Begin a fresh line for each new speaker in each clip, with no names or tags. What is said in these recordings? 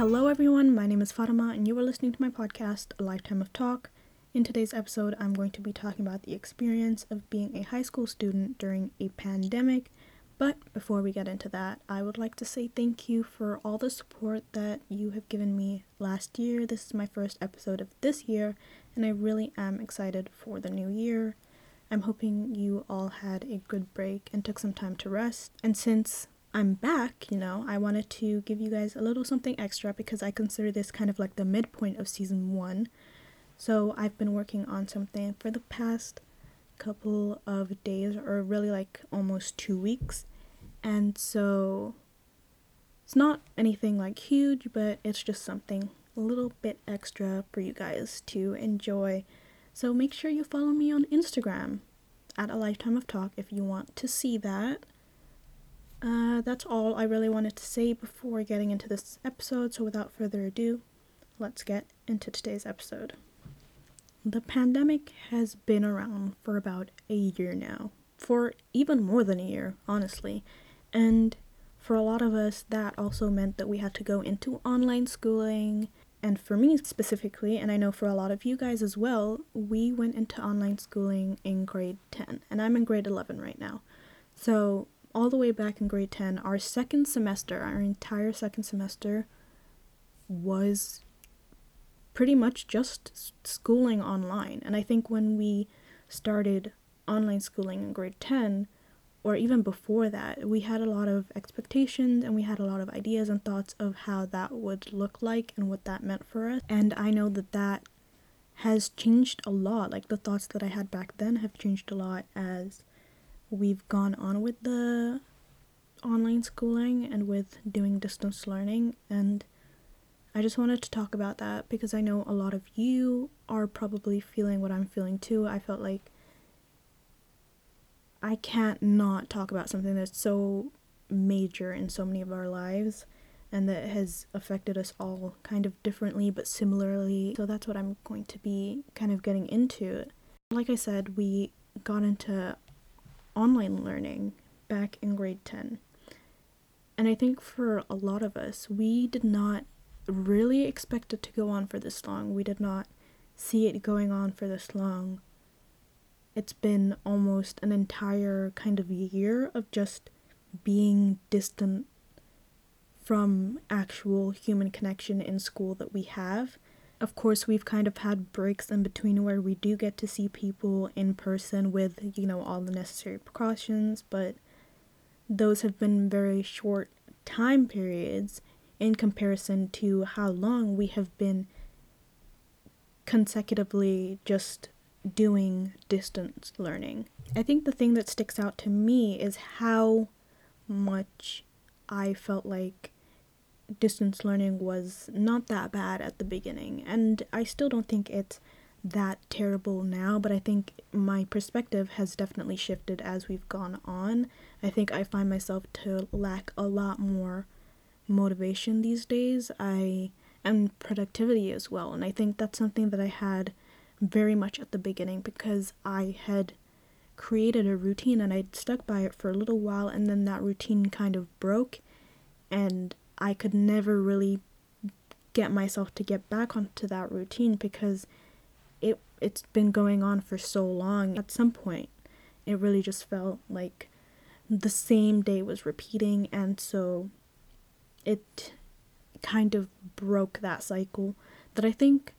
Hello, everyone. My name is Fatima, and you are listening to my podcast, A Lifetime of Talk. In today's episode, I'm going to be talking about the experience of being a high school student during a pandemic. But before we get into that, I would like to say thank you for all the support that you have given me last year. This is my first episode of this year, and I really am excited for the new year. I'm hoping you all had a good break and took some time to rest. And since I'm back, you know, I wanted to give you guys a little something extra because I consider this kind of like the midpoint of season one. So I've been working on something for the past couple of days, or really like almost two weeks. And so it's not anything like huge, but it's just something a little bit extra for you guys to enjoy. So make sure you follow me on Instagram at a lifetime of talk if you want to see that. Uh, that's all I really wanted to say before getting into this episode. So without further ado, let's get into today's episode. The pandemic has been around for about a year now, for even more than a year, honestly. And for a lot of us, that also meant that we had to go into online schooling. And for me specifically, and I know for a lot of you guys as well, we went into online schooling in grade 10, and I'm in grade 11 right now. So, all the way back in grade 10, our second semester, our entire second semester, was pretty much just schooling online. And I think when we started online schooling in grade 10, or even before that, we had a lot of expectations and we had a lot of ideas and thoughts of how that would look like and what that meant for us. And I know that that has changed a lot. Like the thoughts that I had back then have changed a lot as we've gone on with the online schooling and with doing distance learning. And I just wanted to talk about that because I know a lot of you are probably feeling what I'm feeling too. I felt like I can't not talk about something that's so major in so many of our lives and that has affected us all kind of differently but similarly. So that's what I'm going to be kind of getting into. Like I said, we got into online learning back in grade 10. And I think for a lot of us, we did not really expect it to go on for this long. We did not see it going on for this long. It's been almost an entire kind of year of just being distant from actual human connection in school that we have. Of course, we've kind of had breaks in between where we do get to see people in person with, you know, all the necessary precautions, but those have been very short time periods in comparison to how long we have been consecutively just doing distance learning. I think the thing that sticks out to me is how much I felt like distance learning was not that bad at the beginning. And I still don't think it's that terrible now, but I think my perspective has definitely shifted as we've gone on. I think I find myself to lack a lot more motivation these days. I and productivity as well. And I think that's something that I had very much at the beginning because I had created a routine and I'd stuck by it for a little while and then that routine kind of broke and I could never really get myself to get back onto that routine because it it's been going on for so long. At some point, it really just felt like the same day was repeating and so it kind of broke that cycle that I think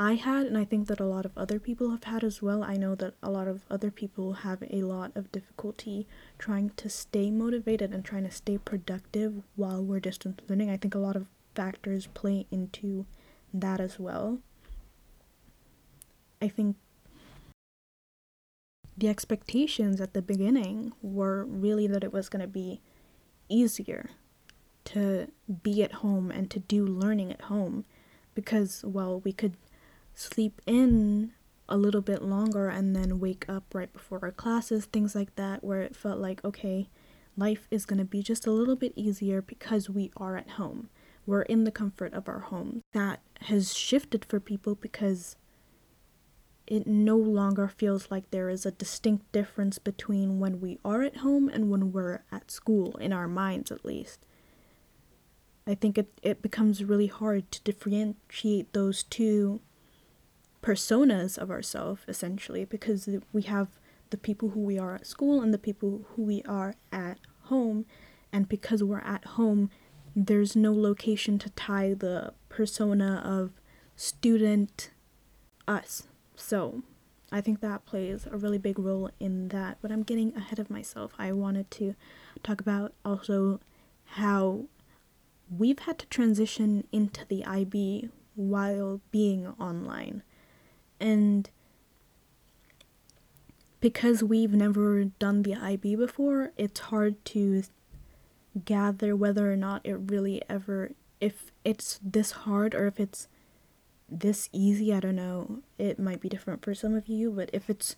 I had, and I think that a lot of other people have had as well. I know that a lot of other people have a lot of difficulty trying to stay motivated and trying to stay productive while we're distance learning. I think a lot of factors play into that as well. I think the expectations at the beginning were really that it was going to be easier to be at home and to do learning at home because, well, we could sleep in a little bit longer and then wake up right before our classes, things like that, where it felt like, okay, life is going to be just a little bit easier because we are at home. We're in the comfort of our home. That has shifted for people because it no longer feels like there is a distinct difference between when we are at home and when we're at school, in our minds at least. I think it, it becomes really hard to differentiate those two personas of ourselves essentially because we have the people who we are at school and the people who we are at home. And because we're at home there's no location to tie the persona of student us. So i think that plays a really big role in that but i'm getting ahead of myself. I wanted to talk about also how we've had to transition into the ib while being online and because we've never done the IB before, it's hard to gather whether or not it really ever if it's this hard or if it's this easy, I don't know. It might be different for some of you, but if it's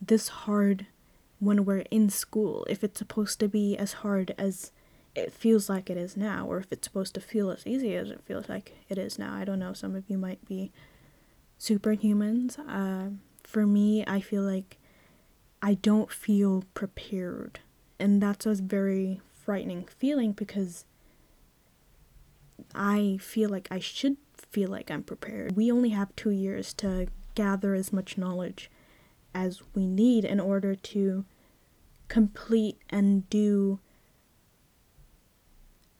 this hard when we're in school, if it's supposed to be as hard as it feels like it is now, or if it's supposed to feel as easy as it feels like it is now, I don't know. Some of you might be superhumans. Uh, for me, I feel like I don't feel prepared. And that's a very frightening feeling because I feel like I should feel like I'm prepared. We only have two years to gather as much knowledge as we need in order to complete and do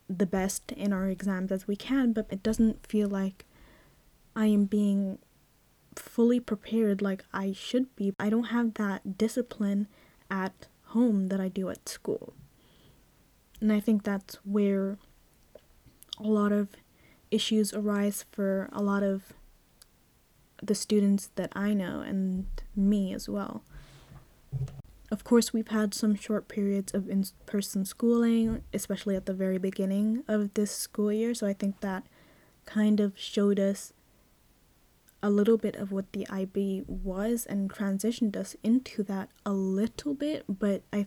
the best in our exams as we can, but it doesn't feel like I am being fully prepared like I should be. I don't have that discipline at home that I do at school. And I think that's where a lot of issues arise for a lot of the students that I know and me as well. Of course, we've had some short periods of in person schooling, especially at the very beginning of this school year, so I think that kind of showed us a little bit of what the IB was and transitioned us into that a little bit, but I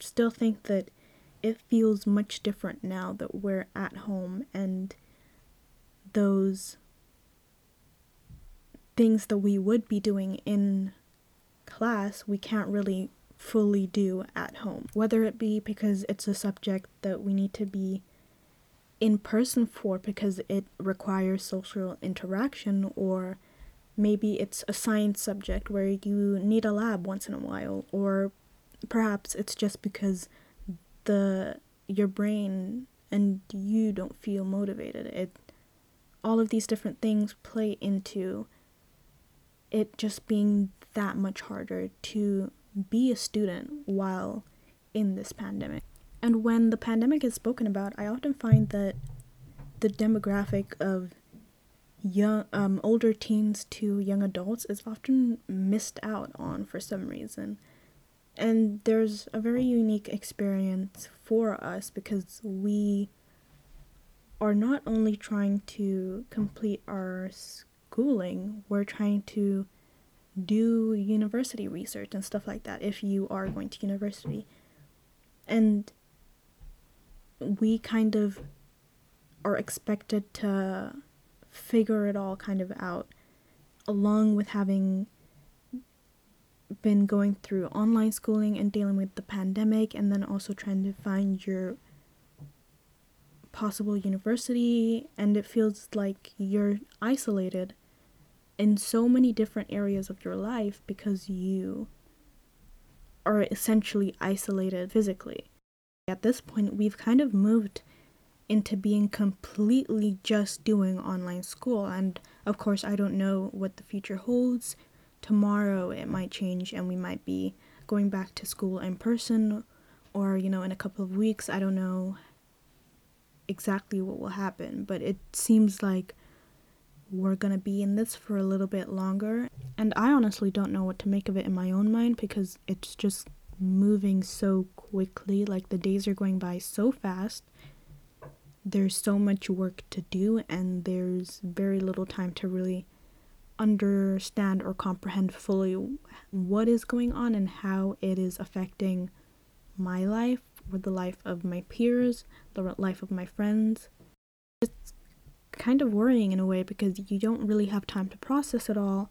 still think that it feels much different now that we're at home and those things that we would be doing in class we can't really fully do at home. Whether it be because it's a subject that we need to be in person for because it requires social interaction or maybe it's a science subject where you need a lab once in a while or perhaps it's just because the your brain and you don't feel motivated. It all of these different things play into it just being that much harder to be a student while in this pandemic. And when the pandemic is spoken about i often find that the demographic of young um, older teens to young adults is often missed out on for some reason. And there's a very unique experience for us because we are not only trying to complete our schooling we're trying to do university research and stuff like that if you are going to university. And we kind of are expected to figure it all kind of out, along with having been going through online schooling and dealing with the pandemic, and then also trying to find your possible university, and it feels like you're isolated in so many different areas of your life because you are essentially isolated physically. At this point, we've kind of moved into being completely just doing online school. And of course, I don't know what the future holds. Tomorrow it might change and we might be going back to school in person or, you know, in a couple of weeks. I don't know exactly what will happen, but it seems like we're gonna be in this for a little bit longer. And I honestly don't know what to make of it in my own mind because it's just moving so quickly. Like the days are going by so fast there's so much work to do and there's very little time to really understand or comprehend fully what is going on and how it is affecting my life or the life of my peers, the life of my friends. It's kind of worrying in a way because you don't really have time to process it all.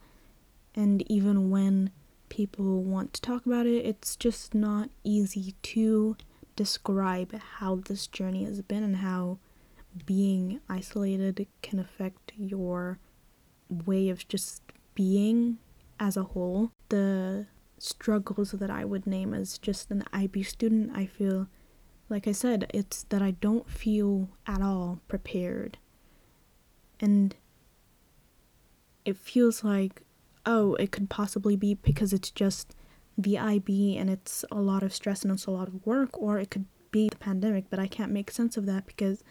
And even when people want to talk about it, it's just not easy to describe how this journey has been and how being isolated can affect your way of just being as a whole. The struggles that I would name as just an IB student, I feel, like I said, it's that I don't feel at all prepared. And it feels like, oh, it could possibly be because it's just the IB and it's a lot of stress and it's a lot of work, or it could be the pandemic, but I can't make sense of that because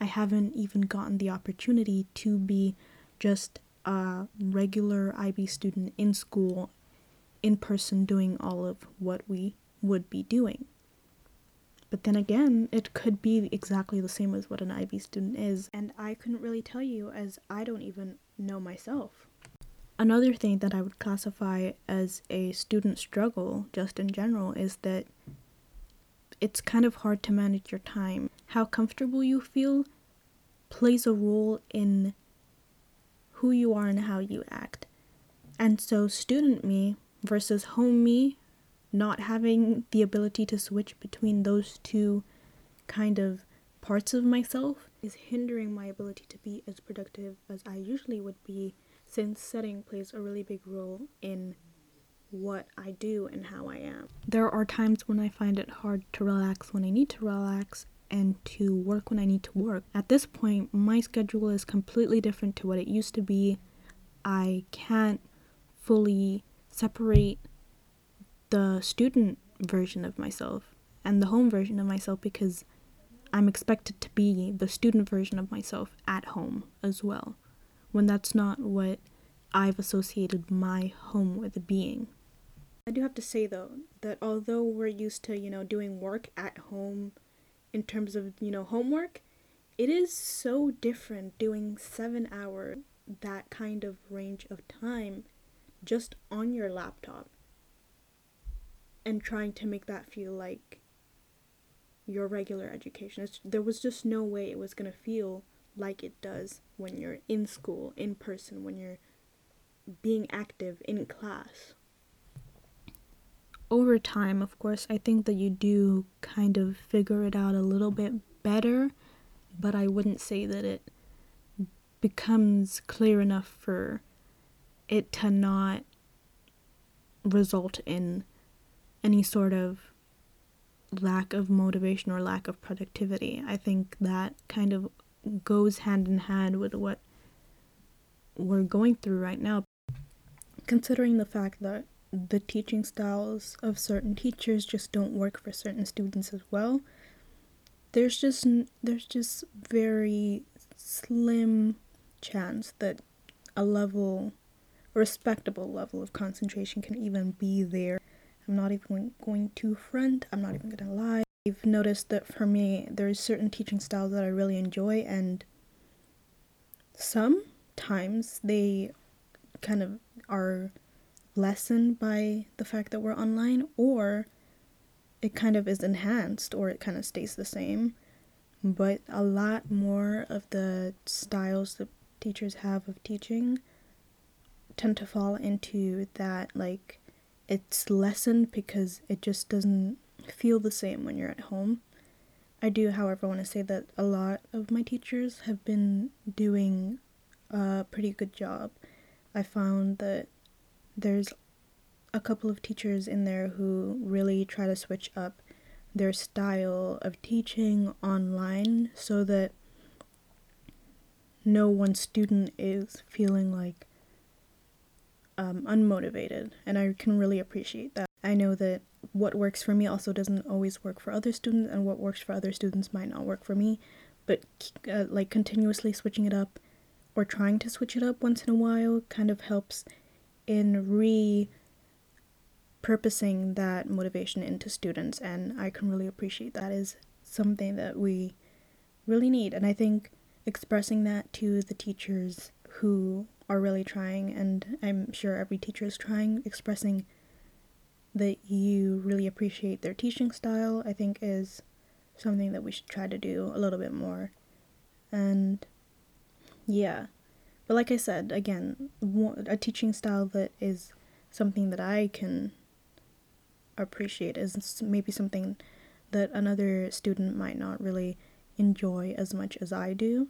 I haven't even gotten the opportunity to be just a regular IB student in school, in person, doing all of what we would be doing. But then again, it could be exactly the same as what an IB student is, and I couldn't really tell you as I don't even know myself. Another thing that I would classify as a student struggle, just in general, is that it's kind of hard to manage your time. How comfortable you feel plays a role in who you are and how you act. And so, student me versus home me not having the ability to switch between those two kind of parts of myself is hindering my ability to be as productive as I usually would be since setting plays a really big role in what I do and how I am. There are times when I find it hard to relax when I need to relax and to work when I need to work. At this point, my schedule is completely different to what it used to be. I can't fully separate the student version of myself and the home version of myself because I'm expected to be the student version of myself at home as well, when that's not what I've associated my home with being. I do have to say though that although we're used to, you know, doing work at home in terms of, you know, homework, it is so different doing 7 hour that kind of range of time just on your laptop and trying to make that feel like your regular education. It's, there was just no way it was going to feel like it does when you're in school, in person, when you're being active in class. Over time, of course, I think that you do kind of figure it out a little bit better, but I wouldn't say that it becomes clear enough for it to not result in any sort of lack of motivation or lack of productivity. I think that kind of goes hand in hand with what we're going through right now. Considering the fact that the teaching styles of certain teachers just don't work for certain students as well, there's just there's just very slim chance that a level respectable level of concentration can even be there I'm not even going to front, I'm not even gonna lie. I've noticed that for me, there's certain teaching styles that I really enjoy, and sometimes they kind of are lessened by the fact that we're online, or it kind of is enhanced, or it kind of stays the same. But a lot more of the styles that teachers have of teaching tend to fall into that, like, it's lessened because it just doesn't feel the same when you're at home. I do, however, want to say that a lot of my teachers have been doing a pretty good job. I found that there's a couple of teachers in there who really try to switch up their style of teaching online so that no one student is feeling like um, unmotivated, and I can really appreciate that. I know that what works for me also doesn't always work for other students, and what works for other students might not work for me. But uh, like continuously switching it up or trying to switch it up once in a while kind of helps in re purposing that motivation into students, and I can really appreciate that is something that we really need. And I think expressing that to the teachers who are really trying, and I'm sure every teacher is trying, expressing that you really appreciate their teaching style, I think is something that we should try to do a little bit more. And yeah. But like I said, again, a teaching style that is something that I can appreciate is maybe something that another student might not really enjoy as much as I do.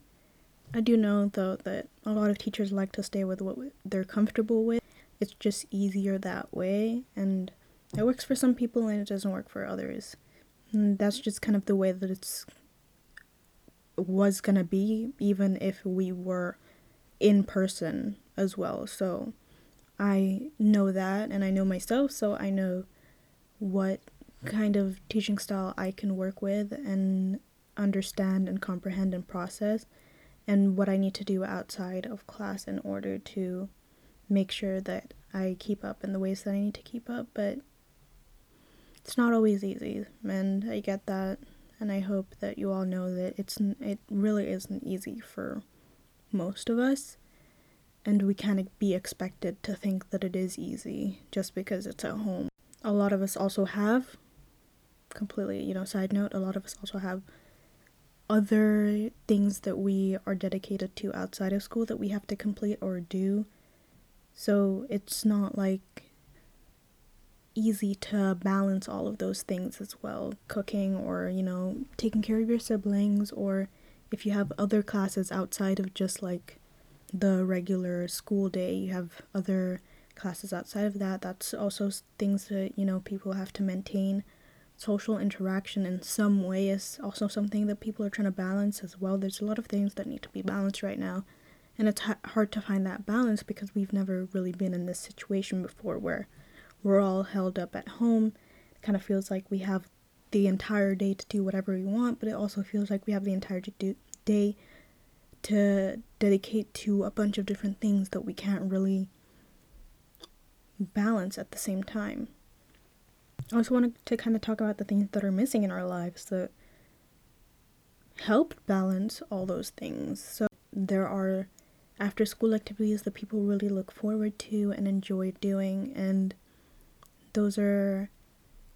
I do know though that a lot of teachers like to stay with what they're comfortable with. It's just easier that way, and it works for some people and it doesn't work for others. And that's just kind of the way that it's was gonna be, even if we were in person as well. So I know that and I know myself, so I know what kind of teaching style I can work with and understand and comprehend and process, and what I need to do outside of class in order to make sure that I keep up in the ways that I need to keep up. But it's not always easy, and I get that, and I hope that you all know that it's it really isn't easy for most of us, and we can't be expected to think that it is easy just because it's at home. A lot of us also have completely, you know, side note, a lot of us also have other things that we are dedicated to outside of school that we have to complete or do. So it's not like easy to balance all of those things as well. Cooking or you know taking care of your siblings or if you have other classes outside of just like the regular school day you have other classes outside of that that's also things that you know people have to maintain social interaction in some way is also something that people are trying to balance as well. There's a lot of things that need to be balanced right now and it's hard to find that balance because we've never really been in this situation before where we're all held up at home. It kind of feels like we have the entire day to do whatever we want, but it also feels like we have the entire day to dedicate to a bunch of different things that we can't really balance at the same time. I also wanted to kind of talk about the things that are missing in our lives that help balance all those things. So there are after school activities that people really look forward to and enjoy doing and those are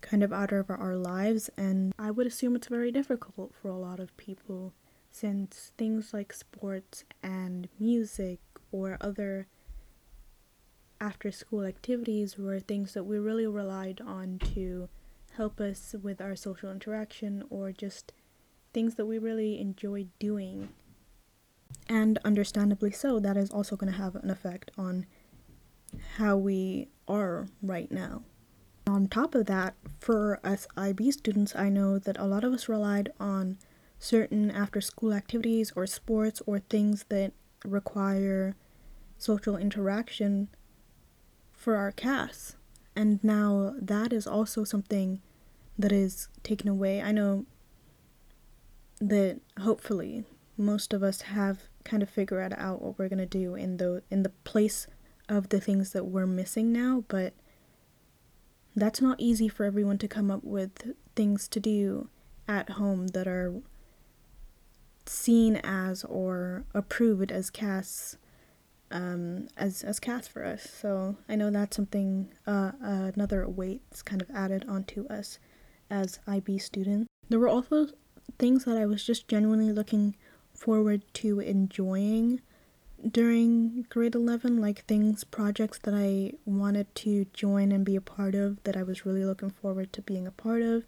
kind of out of our lives, and I would assume it's very difficult for a lot of people since things like sports and music or other after school activities were things that we really relied on to help us with our social interaction or just things that we really enjoyed doing. And understandably so, that is also going to have an effect on how we are right now. On top of that, for us IB students, I know that a lot of us relied on certain after school activities or sports or things that require social interaction for our CAS. And now that is also something that is taken away. I know that hopefully most of us have kind of figured out what we're going to do in the in the place of the things that we're missing now, but that's not easy for everyone to come up with things to do at home that are seen as or approved as casts um, as as CAS for us. So I know that's something uh, uh, another weight that's kind of added onto us as IB students. There were also things that I was just genuinely looking forward to enjoying during grade 11 like things projects that i wanted to join and be a part of that i was really looking forward to being a part of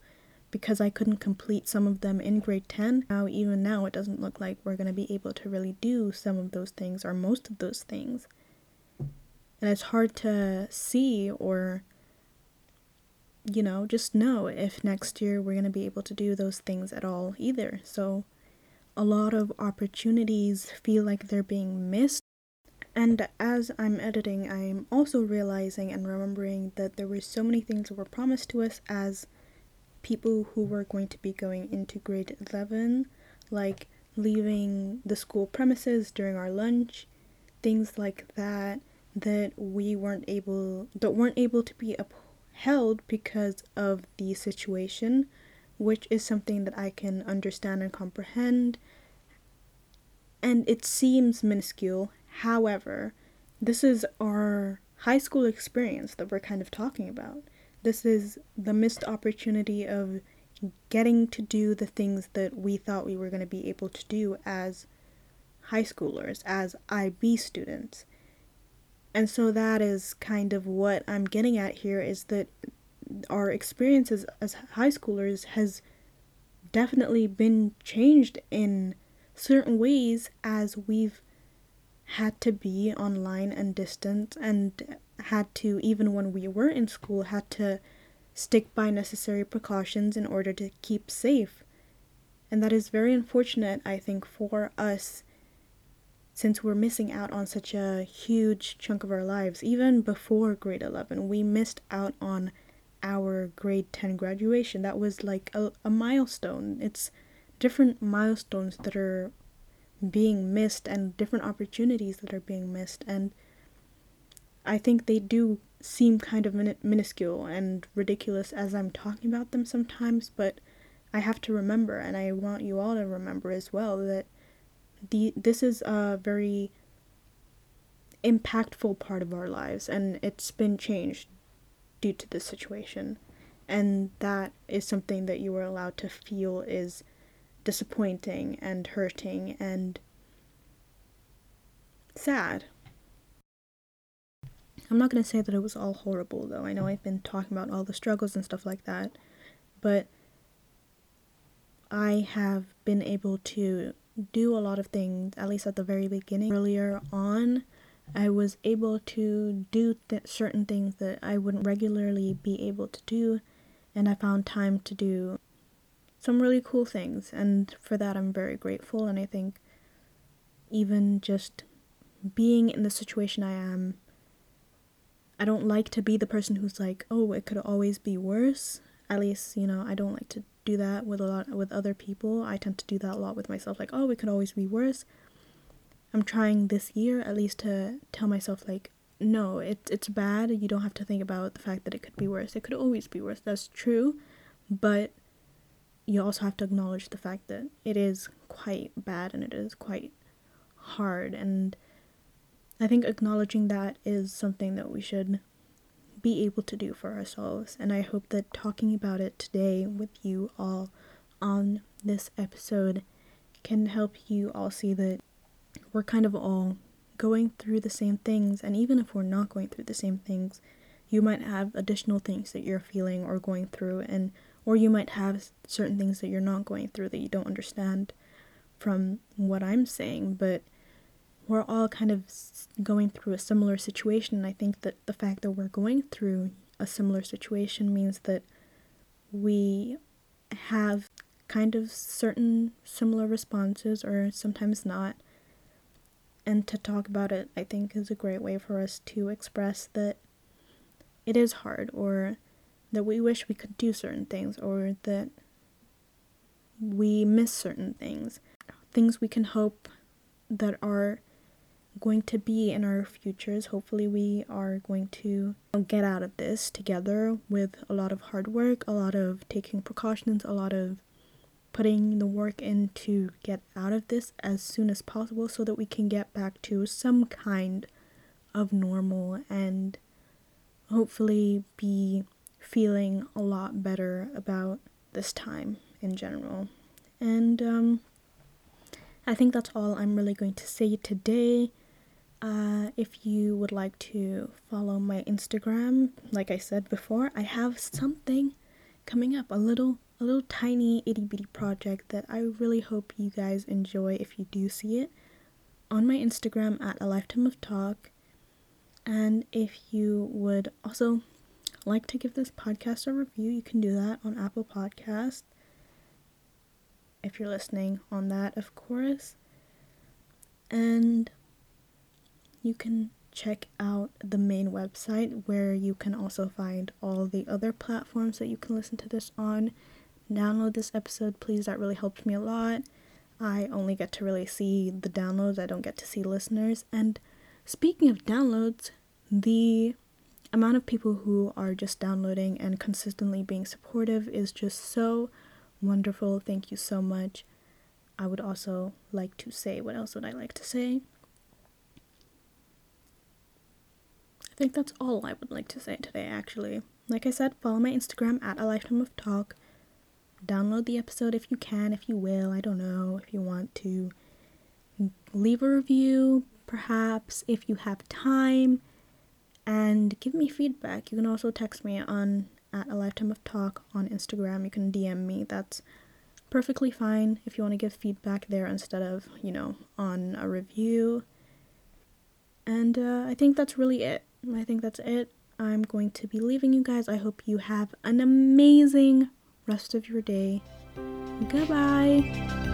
because i couldn't complete some of them in grade 10 now even now it doesn't look like we're going to be able to really do some of those things or most of those things. And it's hard to see or you know just know if next year we're going to be able to do those things at all either. So a lot of opportunities feel like they're being missed. And as I'm editing, I'm also realizing and remembering that there were so many things that were promised to us as people who were going to be going into grade 11, like leaving the school premises during our lunch, things like that that we weren't able that weren't able to be upheld because of the situation which is something that I can understand and comprehend. And it seems minuscule. However, this is our high school experience that we're kind of talking about. This is the missed opportunity of getting to do the things that we thought we were going to be able to do as high schoolers, as IB students. And so that is kind of what I'm getting at here is that our experiences as high schoolers has definitely been changed in certain ways as we've had to be online and distant and had to even when we were in school had to stick by necessary precautions in order to keep safe. And that is very unfortunate i think for us since we're missing out on such a huge chunk of our lives. Even before grade 11 we missed out on our grade 10 graduation that was like a, a milestone. It's different milestones that are being missed and different opportunities that are being missed and i think they do seem kind of min- minuscule and ridiculous as i'm talking about them sometimes but i have to remember and i want you all to remember as well that the this is a very impactful part of our lives and it's been changed due to this situation and that is something that you are allowed to feel is disappointing and hurting and sad. I'm not going to say that it was all horrible though. I know I've been talking about all the struggles and stuff like that, but I have been able to do a lot of things, at least at the very beginning. Earlier on, I was able to do th- certain things that I wouldn't regularly be able to do, and I found time to do some really cool things, and for that I'm very grateful. And I think even just being in the situation I am, I don't like to be the person who's like, oh, it could always be worse. At least, you know, I don't like to do that with a lot with other people. I tend to do that a lot with myself, like, oh, it could always be worse. I'm trying this year at least to tell myself like, no, it's it's bad. You don't have to think about the fact that it could be worse. It could always be worse. That's true, but you also have to acknowledge the fact that it is quite bad and it is quite hard and I think acknowledging that is something that we should be able to do for ourselves and I hope that talking about it today with you all on this episode can help you all see that we're kind of all going through the same things and even if we're not going through the same things you might have additional things that you're feeling or going through and or you might have certain things that you're not going through that you don't understand from what I'm saying, but we're all kind of going through a similar situation. And I think that the fact that we're going through a similar situation means that we have kind of certain similar responses or sometimes not. And to talk about it, I think, is a great way for us to express that it is hard or that we wish we could do certain things or that we miss certain things. Things we can hope that are going to be in our futures. Hopefully, we are going to get out of this together with a lot of hard work, a lot of taking precautions, a lot of putting the work in to get out of this as soon as possible so that we can get back to some kind of normal and hopefully be feeling a lot better about this time in general. And um, I think that's all I'm really going to say today. Uh, if you would like to follow my Instagram, like I said before, I have something coming up a little, a little tiny itty bitty project that I really hope you guys enjoy if you do see it on my Instagram at a lifetime of talk. And if you would also like to give this podcast a review, you can do that on Apple Podcast. If you're listening on that, of course. And you can check out the main website where you can also find all the other platforms that you can listen to this on. Download this episode, please. That really helps me a lot. I only get to really see the downloads, I don't get to see listeners. And speaking of downloads, the amount of people who are just downloading and consistently being supportive is just so wonderful. Thank you so much. I would also like to say, what else would I like to say? I think that's all I would like to say today, actually. Like I said, follow my Instagram at a lifetime of talk. Download the episode if you can, if you will. I don't know if you want to. Leave a review, perhaps, if you have time and give me feedback. You can also text me on at a lifetime of talk on Instagram. You can DM me. That's perfectly fine if you want to give feedback there instead of, you know, on a review. And uh, I think that's really it. I think that's it. I'm going to be leaving you guys. I hope you have an amazing rest of your day. Goodbye.